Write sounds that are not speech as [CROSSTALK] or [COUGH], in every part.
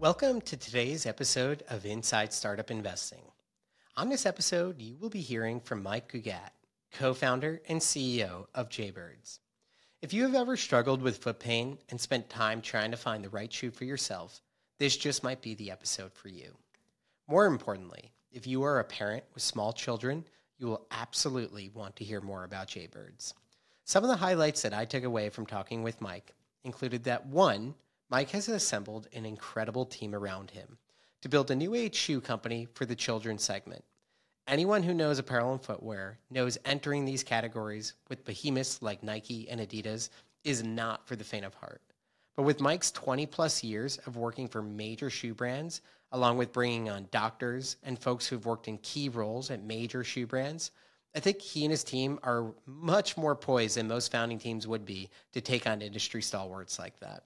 Welcome to today's episode of Inside Startup Investing. On this episode, you will be hearing from Mike Gugat, co founder and CEO of Jaybirds. If you have ever struggled with foot pain and spent time trying to find the right shoe for yourself, this just might be the episode for you. More importantly, if you are a parent with small children, you will absolutely want to hear more about Jaybirds. Some of the highlights that I took away from talking with Mike included that one, Mike has assembled an incredible team around him to build a new age shoe company for the children's segment. Anyone who knows apparel and footwear knows entering these categories with behemoths like Nike and Adidas is not for the faint of heart. But with Mike's 20 plus years of working for major shoe brands, along with bringing on doctors and folks who've worked in key roles at major shoe brands, I think he and his team are much more poised than most founding teams would be to take on industry stalwarts like that.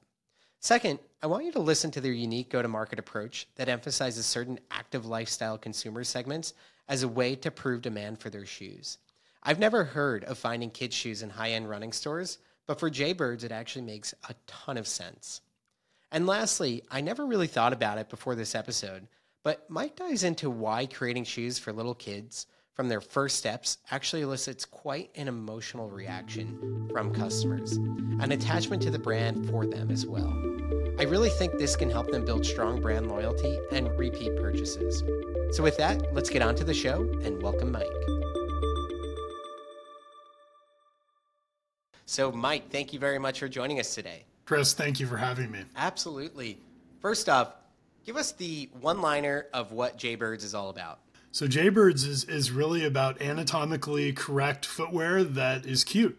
Second, I want you to listen to their unique go to market approach that emphasizes certain active lifestyle consumer segments as a way to prove demand for their shoes. I've never heard of finding kids' shoes in high end running stores, but for Jaybirds, it actually makes a ton of sense. And lastly, I never really thought about it before this episode, but Mike dives into why creating shoes for little kids from their first steps actually elicits quite an emotional reaction from customers, an attachment to the brand for them as well. I really think this can help them build strong brand loyalty and repeat purchases. So, with that, let's get on to the show and welcome Mike. So, Mike, thank you very much for joining us today. Chris, thank you for having me. Absolutely. First off, give us the one liner of what Jaybirds is all about. So Jaybirds is, is really about anatomically correct footwear that is cute.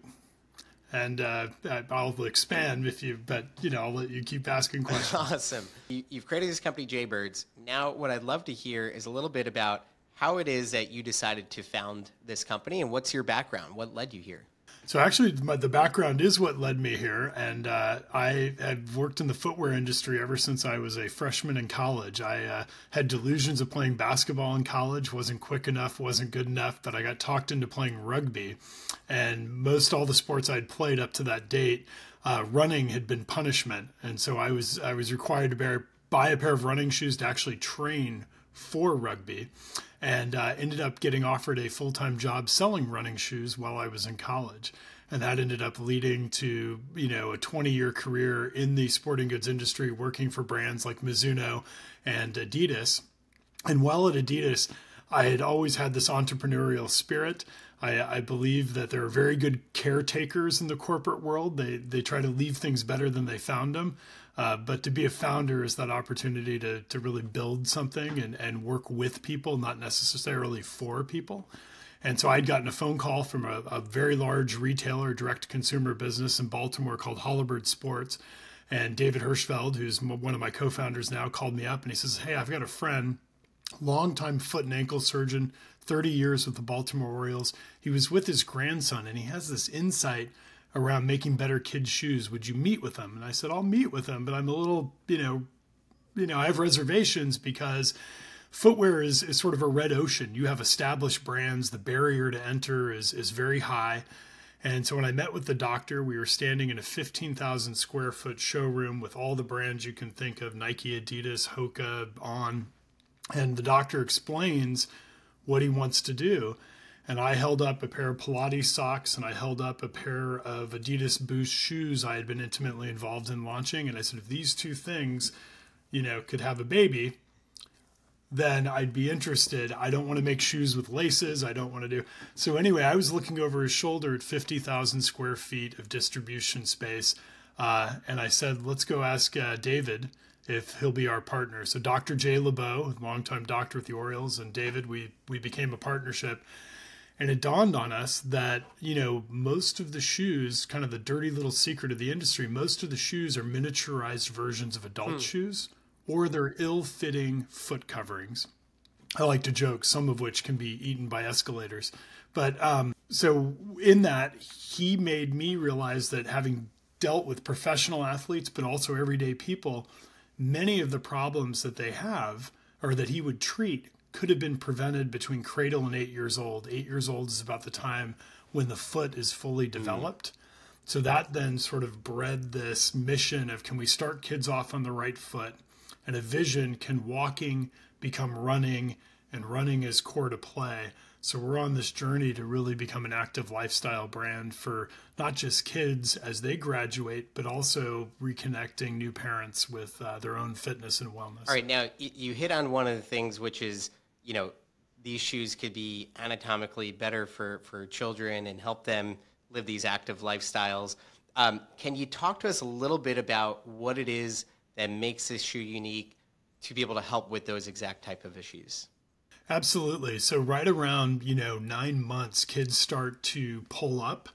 And uh, I'll expand if you, but you know, I'll let you keep asking [LAUGHS] questions. awesome. You, you've created this company, Jaybirds. Now, what I'd love to hear is a little bit about how it is that you decided to found this company and what's your background? What led you here? So actually, my, the background is what led me here, and uh, I had worked in the footwear industry ever since I was a freshman in college. I uh, had delusions of playing basketball in college, wasn't quick enough, wasn't good enough, but I got talked into playing rugby, and most all the sports I'd played up to that date, uh, running had been punishment, and so I was I was required to bear, buy a pair of running shoes to actually train for rugby and uh, ended up getting offered a full time job selling running shoes while I was in college. And that ended up leading to, you know, a 20 year career in the sporting goods industry, working for brands like Mizuno and Adidas. And while at Adidas, I had always had this entrepreneurial spirit. I, I, believe that there are very good caretakers in the corporate world. They they try to leave things better than they found them. Uh, but to be a founder is that opportunity to to really build something and and work with people, not necessarily for people. And so I'd gotten a phone call from a, a very large retailer, direct consumer business in Baltimore called Holabird Sports. And David Hirschfeld, who's one of my co-founders now, called me up and he says, "Hey, I've got a friend, longtime foot and ankle surgeon, 30 years with the Baltimore Orioles. He was with his grandson, and he has this insight." Around making better kids shoes. Would you meet with them? And I said, I'll meet with them, but I'm a little, you know, you know, I have reservations because footwear is, is sort of a red ocean. You have established brands, the barrier to enter is is very high. And so when I met with the doctor, we were standing in a 15,000 square foot showroom with all the brands you can think of Nike, Adidas, Hoka, On. And the doctor explains what he wants to do and I held up a pair of Pilates socks and I held up a pair of Adidas Boost shoes I had been intimately involved in launching. And I said, if these two things, you know, could have a baby, then I'd be interested. I don't want to make shoes with laces. I don't want to do. So, anyway, I was looking over his shoulder at 50,000 square feet of distribution space. Uh, and I said, let's go ask uh, David if he'll be our partner. So, Dr. Jay LeBeau, longtime doctor with the Orioles, and David, we, we became a partnership and it dawned on us that you know most of the shoes kind of the dirty little secret of the industry most of the shoes are miniaturized versions of adult hmm. shoes or they're ill-fitting foot coverings i like to joke some of which can be eaten by escalators but um, so in that he made me realize that having dealt with professional athletes but also everyday people many of the problems that they have or that he would treat could have been prevented between cradle and eight years old. Eight years old is about the time when the foot is fully mm-hmm. developed. Mm. So that then sort of bred this mission of can we start kids off on the right foot? and a vision can walking become running and running is core to play. So we're on this journey to really become an active lifestyle brand for not just kids as they graduate, but also reconnecting new parents with uh, their own fitness and wellness. All right, now you hit on one of the things, which is you know these shoes could be anatomically better for for children and help them live these active lifestyles. Um, can you talk to us a little bit about what it is that makes this shoe unique to be able to help with those exact type of issues? Absolutely. So right around you know nine months, kids start to pull up,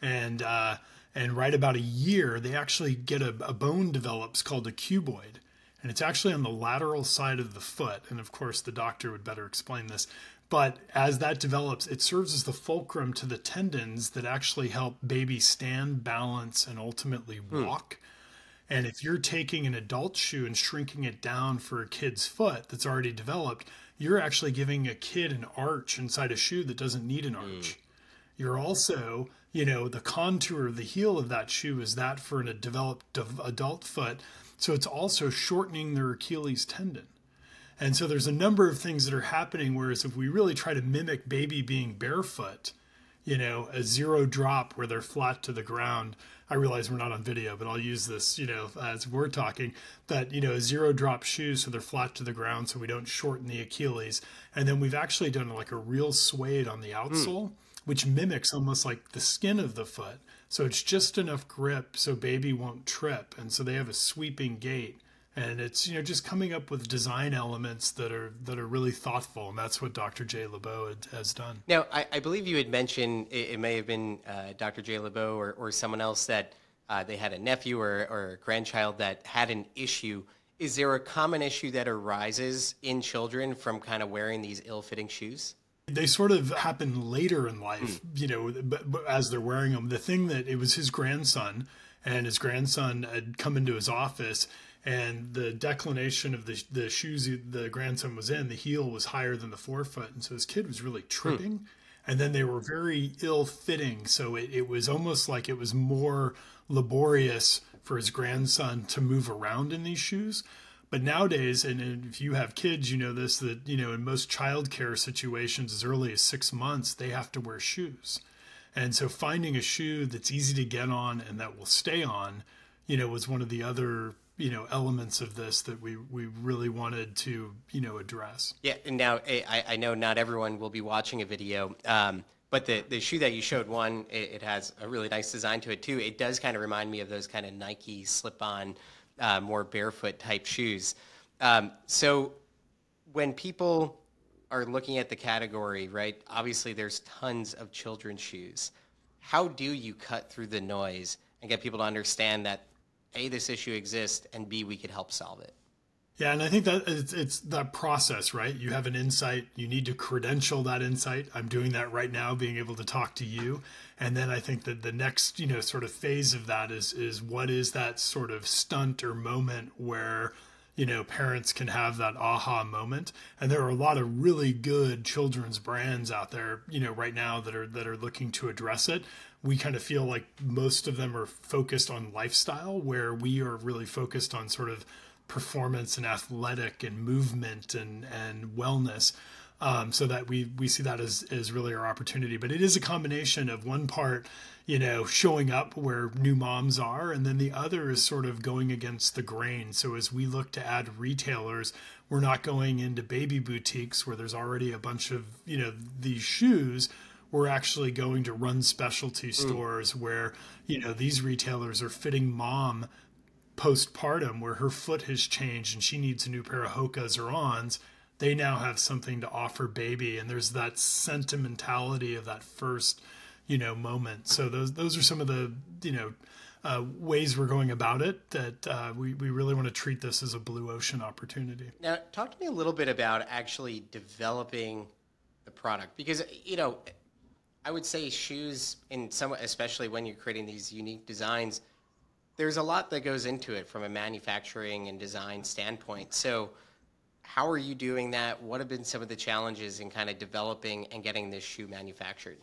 and uh, and right about a year, they actually get a, a bone develops called a cuboid, and it's actually on the lateral side of the foot. And of course, the doctor would better explain this. But as that develops, it serves as the fulcrum to the tendons that actually help baby stand, balance, and ultimately hmm. walk. And if you're taking an adult shoe and shrinking it down for a kid's foot that's already developed, you're actually giving a kid an arch inside a shoe that doesn't need an hmm. arch. Mm. You're also, you know, the contour of the heel of that shoe is that for a developed adult foot. So it's also shortening their Achilles tendon. And so there's a number of things that are happening. Whereas if we really try to mimic baby being barefoot, you know, a zero drop where they're flat to the ground, I realize we're not on video, but I'll use this, you know, as we're talking, that, you know, zero drop shoes so they're flat to the ground so we don't shorten the Achilles. And then we've actually done like a real suede on the outsole, mm. which mimics almost like the skin of the foot. So it's just enough grip so baby won't trip. And so they have a sweeping gait. And it's you know just coming up with design elements that are that are really thoughtful and that's what dr jay lebeau had, has done. Now I, I, believe you had mentioned it, it may have been uh, dr jay lebeau or, or someone else that uh, they had a nephew or, or a grandchild that had an issue. Is there a common issue that arises in children from kind of wearing these ill-fitting shoes they sort of happen later in life, mm. you know, but, but as they're wearing them. The thing that it was his grandson, and his grandson had come into his office and the declination of the the shoes the grandson was in, the heel was higher than the forefoot, and so his kid was really tripping. Hmm. And then they were very ill fitting, so it, it was almost like it was more laborious for his grandson to move around in these shoes. But nowadays, and if you have kids, you know this that you know in most childcare situations, as early as six months, they have to wear shoes. And so finding a shoe that's easy to get on and that will stay on, you know, was one of the other you know elements of this that we we really wanted to you know address. Yeah, and now eh, I, I know not everyone will be watching a video, um, but the the shoe that you showed one it, it, has a really nice design to it too. It does kind of remind me of those kind of Nike slip-on, uh, more barefoot type shoes. Um, so when people are looking at the category, right? Obviously, there's tons of children's shoes. How do you cut through the noise and get people to understand that a, this issue exists, and B, we could help solve it. Yeah, and I think that it's, it's that process, right? You have an insight, you need to credential that insight. I'm doing that right now, being able to talk to you, and then I think that the next, you know, sort of phase of that is is what is that sort of stunt or moment where you know parents can have that aha moment and there are a lot of really good children's brands out there you know right now that are that are looking to address it we kind of feel like most of them are focused on lifestyle, where we are really focused on sort of performance and athletic and movement and and wellness. Um, so that we we see that as as really our opportunity. But it is a combination of one part, you know, showing up where new moms are, and then the other is sort of going against the grain. So as we look to add retailers, we're not going into baby boutiques where there's already a bunch of you know these shoes we're actually going to run specialty mm. stores mm. where you know these retailers are fitting mom postpartum where her foot has changed and she needs a new pair of hokas or ons they now have something to offer baby. And there's that sentimentality of that first you know moment. So those those are some of the you know uh, ways we're going about it that uh, we, we really want to treat this as a blue ocean opportunity. Now talk to me a little bit about actually developing the product because you know I would say shoes, in some, especially when you're creating these unique designs, there's a lot that goes into it from a manufacturing and design standpoint. So, how are you doing that? What have been some of the challenges in kind of developing and getting this shoe manufactured?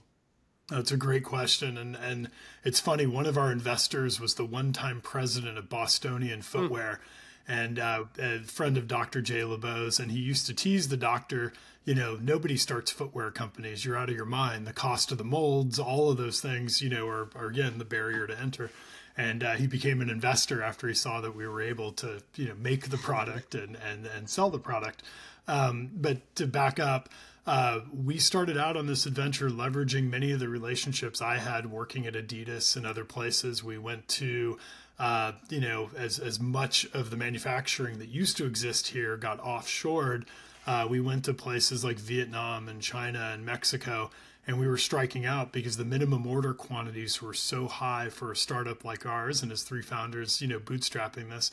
That's a great question, and and it's funny. One of our investors was the one-time president of Bostonian hmm. Footwear. Mm and uh, a friend of Dr. Jay LeBeau's, and he used to tease the doctor. You know, nobody starts footwear companies. You're out of your mind. The cost of the molds, all of those things, you know, are, are again the barrier to enter and uh, he became an investor after he saw that we were able to you know make the product and and, and sell the product um, but to back up uh, we started out on this adventure leveraging many of the relationships I had working at Adidas and other places. We went to, uh, you know, as, as much of the manufacturing that used to exist here got offshored. Uh, we went to places like Vietnam and China and Mexico, and we were striking out because the minimum order quantities were so high for a startup like ours and as three founders, you know, bootstrapping this.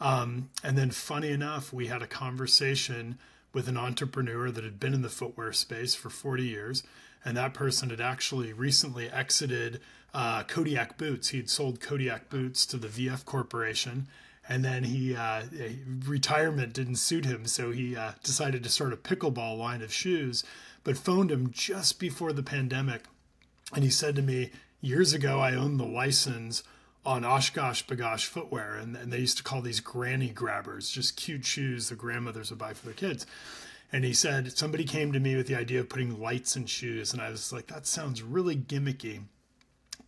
Um, and then, funny enough, we had a conversation with an entrepreneur that had been in the footwear space for 40 years. And that person had actually recently exited uh, Kodiak Boots. He had sold Kodiak Boots to the VF Corporation. And then he, uh, retirement didn't suit him. So he uh, decided to start a pickleball line of shoes, but phoned him just before the pandemic. And he said to me, Years ago, I owned the license on OshKosh B'gosh footwear, and, and they used to call these granny grabbers, just cute shoes the grandmothers would buy for their kids. And he said somebody came to me with the idea of putting lights in shoes, and I was like, that sounds really gimmicky.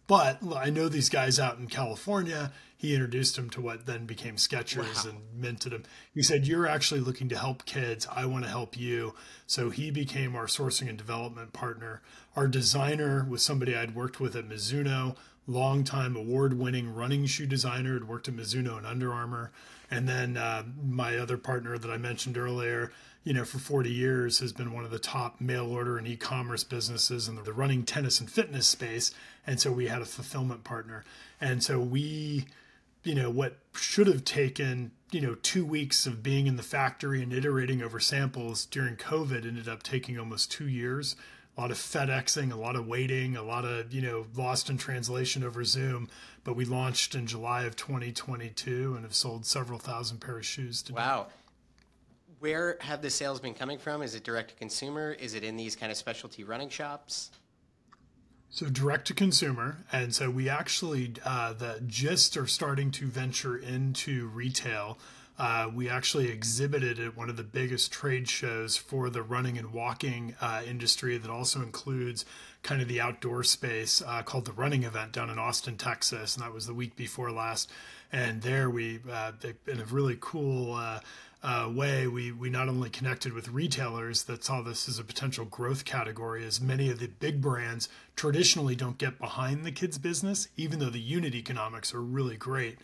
But I know these guys out in California. He introduced him to what then became Skechers wow. and minted him. He said, You're actually looking to help kids. I want to help you. So he became our sourcing and development partner. Our designer was somebody I'd worked with at Mizuno longtime award winning running shoe designer, had worked at Mizuno and Under Armour. And then uh, my other partner that I mentioned earlier, you know, for 40 years has been one of the top mail order and e commerce businesses in the running, tennis, and fitness space. And so we had a fulfillment partner. And so we, you know, what should have taken, you know, two weeks of being in the factory and iterating over samples during COVID ended up taking almost two years a lot of FedExing, a lot of waiting, a lot of, you know, lost in translation over Zoom. But we launched in July of 2022 and have sold several thousand pair of shoes today. Wow. Where have the sales been coming from? Is it direct to consumer? Is it in these kind of specialty running shops? So direct to consumer, and so we actually uh, the just are starting to venture into retail. Uh, we actually exhibited at one of the biggest trade shows for the running and walking uh, industry that also includes kind of the outdoor space uh, called the Running Event down in Austin, Texas. And that was the week before last. And there we, uh, in a really cool uh, uh, way, we, we not only connected with retailers that saw this as a potential growth category, as many of the big brands traditionally don't get behind the kids' business, even though the unit economics are really great.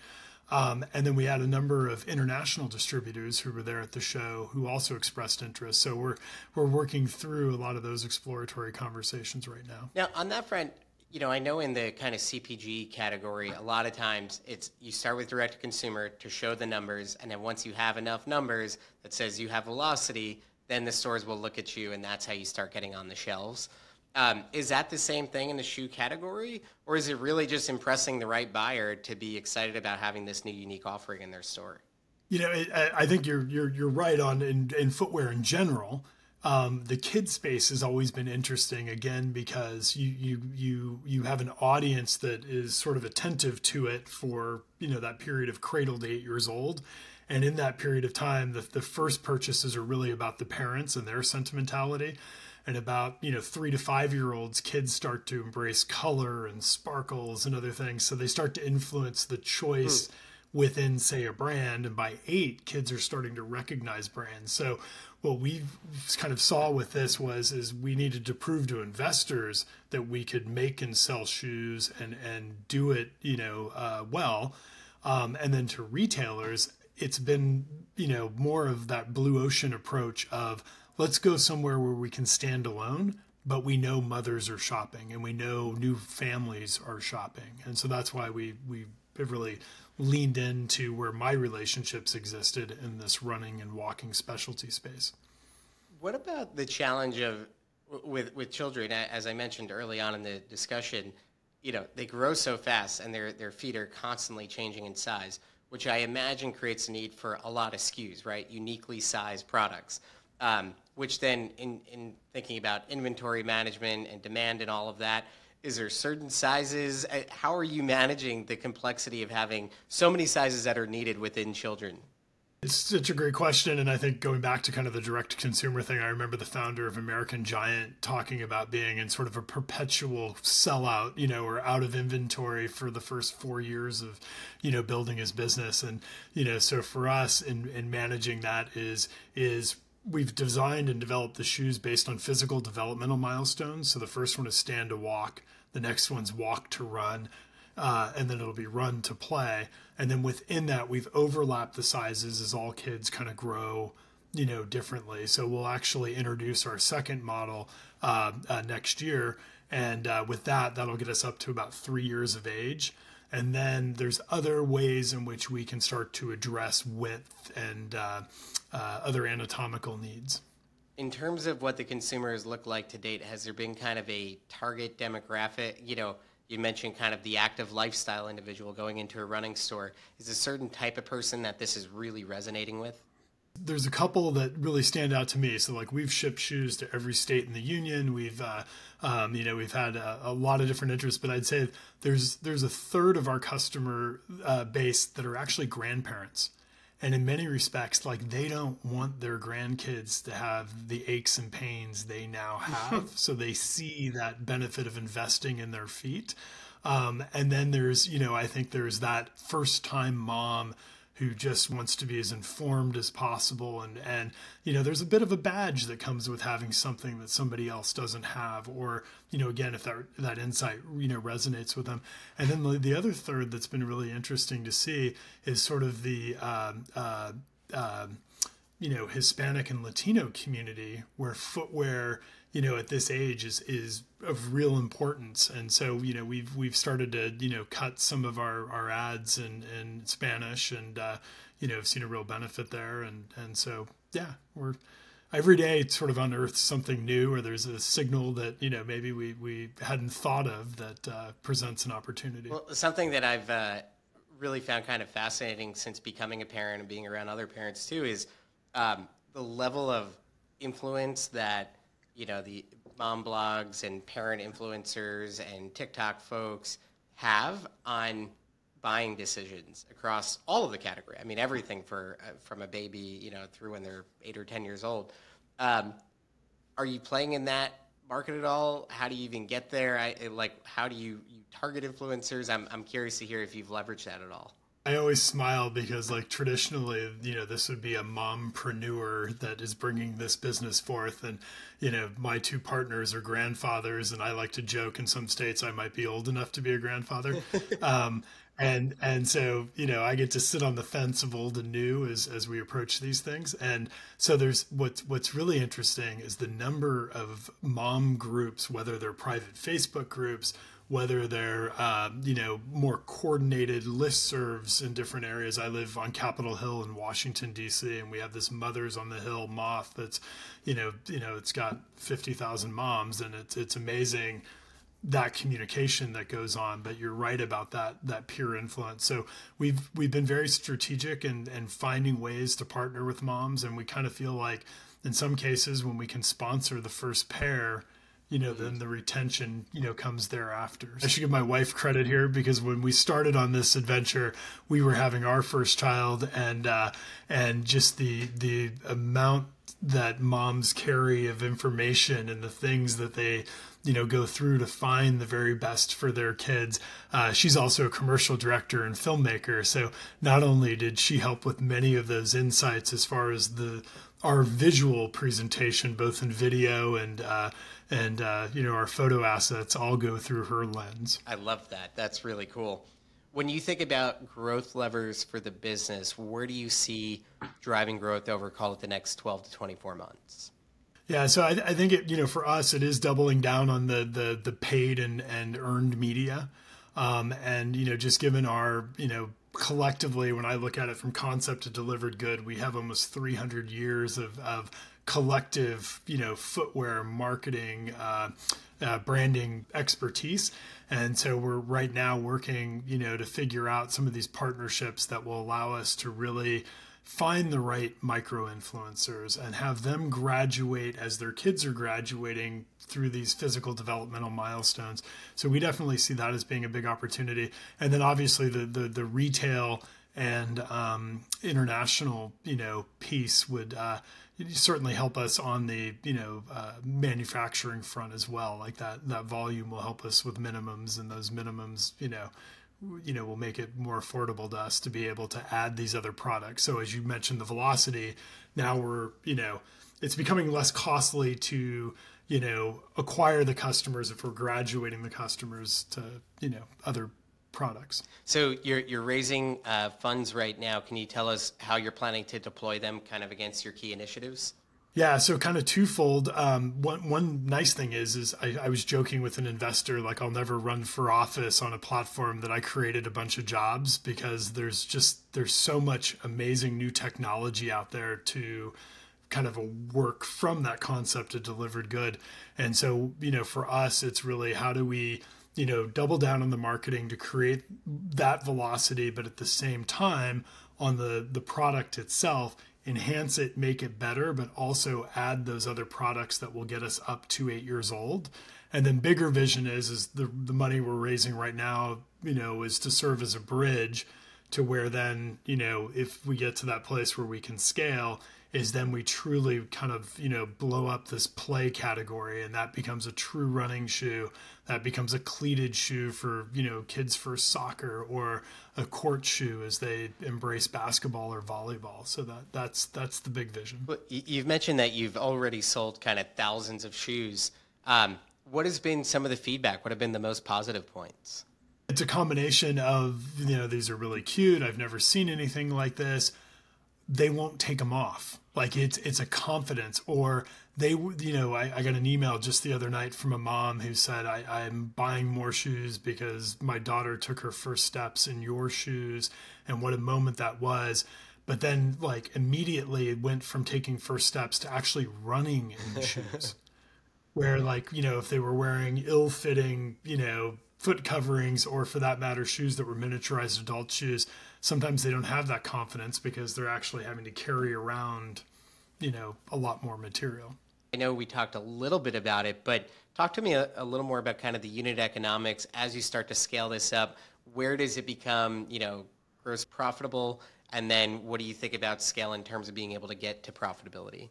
Um, and then we had a number of international distributors who were there at the show who also expressed interest. So we're we're working through a lot of those exploratory conversations right now. Now, on that front, you know, I know in the kind of CPG category, a lot of times it's you start with direct to consumer to show the numbers, and then once you have enough numbers that says you have velocity, then the stores will look at you, and that's how you start getting on the shelves. Um, is that the same thing in the shoe category, or is it really just impressing the right buyer to be excited about having this new unique offering in their store? You know, I think you're you're you're right on in, in footwear in general. Um, the kid space has always been interesting again because you you you you have an audience that is sort of attentive to it for you know that period of cradle to eight years old. And in that period of time the, the first purchases are really about the parents and their sentimentality and about you know three to five year olds kids start to embrace color and sparkles and other things. So they start to influence the choice mm. within say a brand. And by eight kids are starting to recognize brands. So what we kind of saw with this was is we needed to prove to investors that we could make and sell shoes and and do it you know uh, well. Um, and then to retailers it's been you know more of that blue ocean approach of let's go somewhere where we can stand alone but we know mothers are shopping and we know new families are shopping. And so that's why we we really leaned into where my relationships existed in this running and walking specialty space. What about the challenge of with with children? As i mentioned early on in the discussion you know they grow so fast and their their feet are constantly changing in size which i imagine creates a need for a lot of skus right? Uniquely sized products. Um, which then in, in thinking about inventory management and demand and all of that, is there certain sizes? Uh, how are you managing the complexity of having so many sizes that are needed within children? It's such a great question. And I think going back to kind of the direct consumer thing, I remember the founder of American Giant talking about being in sort of a perpetual sellout, you know, or out of inventory for the first four years of, you know, building his business. And, you know, so for us in, in managing that is, is we've designed and developed the shoes based on physical developmental milestones. So the first one is stand to walk. The next one's walk to run uh, and then it'll be run to play. And then within that, we've overlapped the sizes as all kids kind of grow, you know, differently. So we'll actually introduce our second model uh, uh, next year, and uh, with that, that'll get us up to about three years of age. And then there's other ways in which we can start to address width and uh, uh, other anatomical needs. In terms of what the consumers look like to date, has there been kind of a target demographic? You know, you mentioned kind of the active lifestyle individual going into a running store. Is a certain type of person that this is really resonating with? There's a couple that really stand out to me. So, like, we've shipped shoes to every state in the union. We've, uh, um, you know, we've had a, a, lot of different interests. But I'd say there's there's a third of our customer uh, base that are actually grandparents and in many respects like they don't want their grandkids to have the aches and pains they now [LAUGHS] have so they see that benefit of investing in their feet um, and then there's you know i think there's that first time mom who just wants to be as informed as possible. And and you know there's a bit of a badge that comes with having something that somebody else doesn't have or you know again if that that insight you know resonates with them. And then the, the other third that's been really interesting to see is sort of the um, uh, uh, you know Hispanic and Latino community where footwear you know at this age is is of real importance. And so you know we've we've started to you know cut some of our our ads in in spanish and uh you know have seen a real benefit there. And and so yeah we're every day sort of unearths something new or there's a signal that you know maybe we we hadn't thought of that uh, presents an opportunity. Well something that i've uh, really found kind of fascinating since becoming a parent and being around other parents too is um, the level of influence that you know the mom blogs and parent influencers and TikTok folks have on buying decisions across all of the category. I mean, everything for uh, from a baby, you know, through when they're eight or ten years old. Um, are you playing in that market at all? How do you even get there? I like how do you, you target influencers? I'm I'm curious to hear if you've leveraged that at all. I always smile because, like, traditionally, you know, this would be a mompreneur that is bringing this business forth. And, you know, my two partners are grandfathers, and I like to joke in some states I might be old enough to be a grandfather. [LAUGHS] um, and and so you know I get to sit on the fence of old and new as as we approach these things and so there's what's what's really interesting is the number of mom groups whether they're private Facebook groups whether they're uh, you know more coordinated listservs in different areas. I live on Capitol Hill in Washington D.C. and we have this Mothers on the Hill moth that's you know you know it's got fifty thousand moms and it's it's amazing that communication that goes on but you're right about that that peer influence so we've we've been very strategic and and finding ways to partner with moms and we kind of feel like in some cases when we can sponsor the first pair you know, then the retention, you know, comes thereafter. I should give my wife credit here because when we started on this adventure, we were having our first child, and uh, and just the the amount that moms carry of information and the things that they you know go through to find the very best for their kids uh, she's also a commercial director and filmmaker so not only did she help with many of those insights as far as the our visual presentation both in video and uh, and uh, you know our photo assets all go through her lens. I love that. That's really cool. When you think about growth levers for the business, where do you see driving growth over call it the next 12 to 24 months? Yeah, so I, I think it you know for us it is doubling down on the the the paid and and earned media, um, and you know just given our you know collectively when I look at it from concept to delivered good, we have almost 300 years of, of collective, you know, footwear marketing, uh, uh, branding expertise. And so we're right now working, you know, to figure out some of these partnerships that will allow us to really find the right micro influencers and have them graduate as their kids are graduating through these physical developmental milestones. So we definitely see that as being a big opportunity. And then obviously the the, the retail and um, international, you know, piece would uh, certainly help us on the you know uh, manufacturing front as well. Like that that volume will help us with minimums, and those minimums, you know, you know, will make it more affordable to us to be able to add these other products. So as you mentioned, the velocity, now we're you know, it's becoming less costly to you know acquire the customers if we're graduating the customers to you know other products. So you're you're raising uh, funds right now. Can you tell us how you're planning to deploy them, kind of against your key initiatives? Yeah, so kind of twofold. Um, one one nice thing is, is I, I, was joking with an investor like I'll never run for office on a platform that I created a bunch of jobs because there's just there's so much amazing new technology out there to kind of a work from that concept to delivered good. And so you know, for us, it's really how do we you know double down on the marketing to create that velocity but at the same time on the the product itself enhance it make it better but also add those other products that will get us up to 8 years old. And then bigger vision is is the the money we're raising right now you know is to serve as a bridge to where then you know if we get to that place where we can scale is then we truly kind of you know blow up this play category and that becomes a true running shoe. That becomes a cleated shoe for you know kids for soccer or a court shoe as they embrace basketball or volleyball. So that that's that's the big vision. Well, you've mentioned that you've already sold kind of thousands of shoes. Um, what has been some of the feedback? What have been the most positive points? It's a combination of you know these are really cute i've never seen anything like this. They won't take them off like it's it's a confidence. Or they you know I, I got an email just the other night from a mom who said I, i'm buying more shoes because my daughter took her first steps in your shoes. And what a moment that was. But then like immediately it went from taking first steps to actually running in the shoes. [LAUGHS] Where like you know if they were wearing ill-fitting you know foot coverings or for that matter shoes that were miniaturized adult shoes sometimes they don't have that confidence because they're actually having to carry around you know a lot more material. I know we talked a little bit about it but talk to me a, a little more about kind of the unit economics as you start to scale this up. Where does it become you know gross profitable? And then what do you think about scale in terms of being able to get to profitability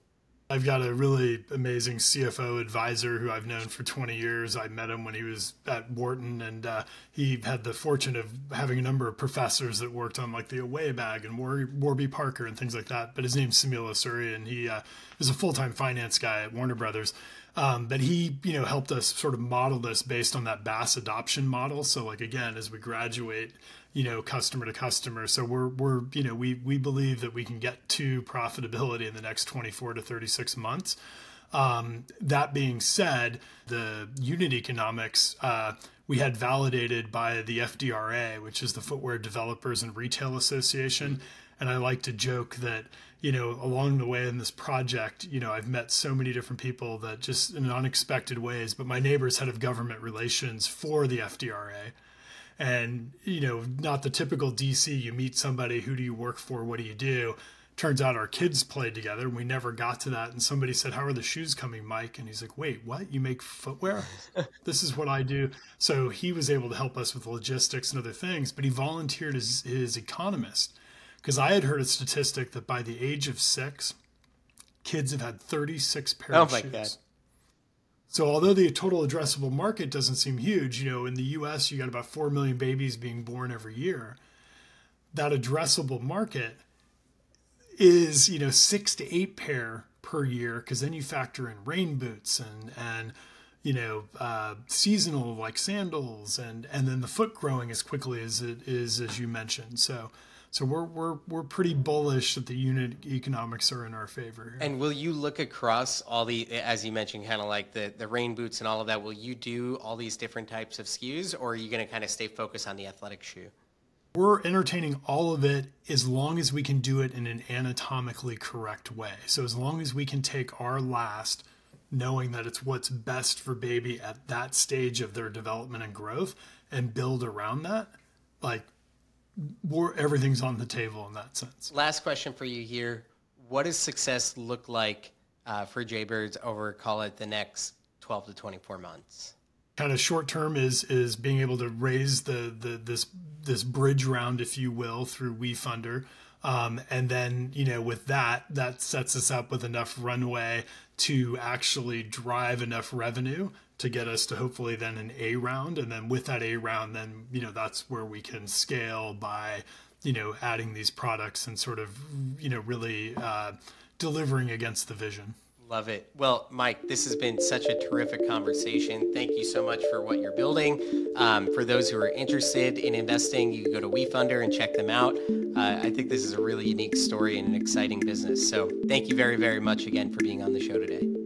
I've got a really amazing CFO advisor who I've known for 20 years. I met him when he was at Wharton, and uh, he had the fortune of having a number of professors that worked on like the Away Bag and War- Warby Parker and things like that. But his name's Samil Osuri, and he uh, is a full time finance guy at Warner Brothers. Um, but he, you know, helped us sort of model this based on that Bass adoption model. So, like again, as we graduate, you know customer to customer. So we're we're you know we we believe that we can get to profitability in the next 24 to 36 months. Um, that being said the unit economics uh, we had validated by the FDRA which is the footwear developers and retail association. And I like to joke that you know along the way in this project you know I've met so many different people that just in unexpected ways but my neighbor's head of government relations for the FDRA and you know not the typical dc you meet somebody who do you work for? What do you do? Turns out our kids played together and we never got to that and somebody said how are the shoes coming mike? And he's like wait what? You make footwear? [LAUGHS] This is what i do. So he was able to help us with logistics and other things but he volunteered as his economist. Because i had heard a statistic that by the age of six kids have had 36 pairs oh of shoes. God. So although the total addressable market doesn't seem huge, you know, in the US you got about 4 million babies being born every year. That addressable market is, you know, 6 to 8 pair per year cuz then you factor in rain boots and and you know, uh, seasonal like sandals and and then the foot growing as quickly as it is as you mentioned. So so we're we're we're pretty bullish that the unit economics are in our favor. Here. And will you look across all the, as you mentioned, kind of like the the rain boots and all of that? Will you do all these different types of SKUs, or are you going to kind of stay focused on the athletic shoe? We're entertaining all of it as long as we can do it in an anatomically correct way. So as long as we can take our last, knowing that it's what's best for baby at that stage of their development and growth, and build around that, like we're, everything's on the table in that sense. Last question for you here: What does success look like uh, for Jaybirds over, call it, the next twelve to twenty-four months? kind of short term is is being able to raise the the this this bridge round, if you will, through WeFunder. Um, and then, you know, with that, that sets us up with enough runway to actually drive enough revenue to get us to hopefully then an A round. And then with that A round, then, you know, that's where we can scale by, you know, adding these products and sort of, you know, really uh, delivering against the vision. Love it. Well, Mike, this has been such a terrific conversation. Thank you so much for what you're building. Um, for those who are interested in investing, you can go to WeFunder and check them out. Uh, I think this is a really unique story and an exciting business. So thank you very, very much again for being on the show today.